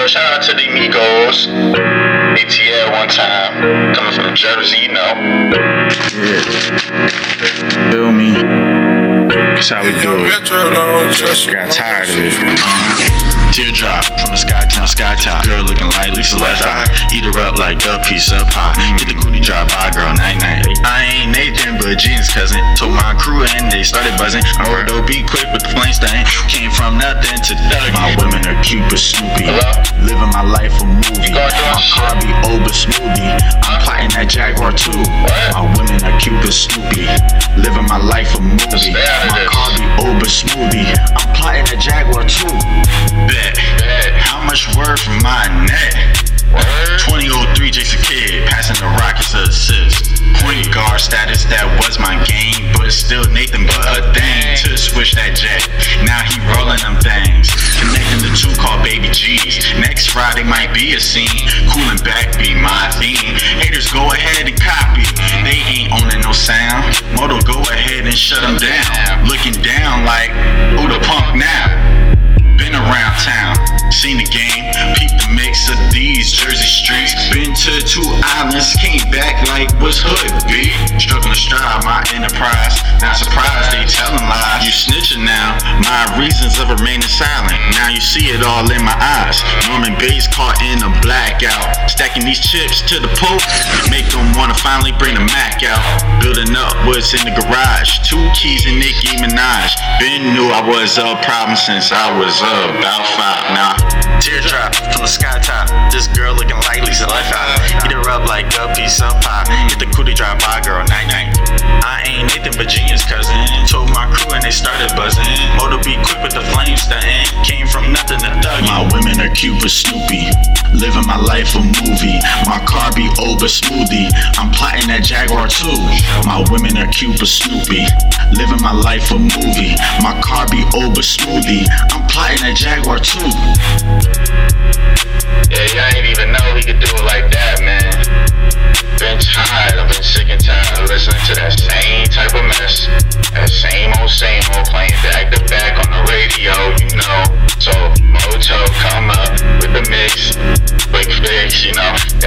Yo, shout out to the Migos. ATL one time. Coming from Jersey, you know. Yeah. Feel me? That's how we do it. Got tired of it. Teardrop from the sky town, sky top. Girl looking like Lisa Left Eye. Eat her up like a piece of pie. Get the cootie drop by, girl, night night. I ain't Nathan, but Jean's cousin. Told my crew and they started buzzing. I heard be quick with the flame stain. Nothing to thug. My women are cute but snoopy. Living my life a movie. My car be over smoothie. I'm plotting that Jaguar too. My women are cute but snoopy. Living my life a movie. My car be over smoothie. I'm plotting that Jaguar too. Bet. How much word from my net? 2003 Jason Kidd passing the Rockets assist. Point guard status that was my game, but still Nathan but a thing to switch that jet. Be a scene, cooling back be my theme. Haters go ahead and copy, they ain't owning no sound. Moto go ahead and shut them down, looking down like who the punk now? Been around town, seen the game, peeped the mix of these Jersey streets. Been to two islands, came back like what's hood, B? Struggling to strive my enterprise. Not surprised they telling lies. You snitching now, my reasons of remaining silent. You see it all in my eyes. Norman Bates caught in a blackout. Stacking these chips to the pole, make them wanna finally bring the Mac out. Building up what's in the garage. Two keys and Nicki Minaj. Ben knew I was a problem since I was about five. Now, teardrop from the sky top. This girl looking like Lisa Nathan but Genius cousin. Told my crew and they started buzzing. Moto be quick with the flame stunting. Came from nothing to thug. My women are cute but Snoopy. Living my life a movie. My car be over smoothie. I'm plotting that Jaguar too. My women are cute but Snoopy. Living my life a movie. My car be over smoothie. I'm plotting that Jaguar too. Yeah, y'all ain't even know he could do it like that, man. Been tired, I've been sick and tired of listening to that same same old, playing back to back on the radio, you know. So, Moto come up with the mix, quick fix, you know.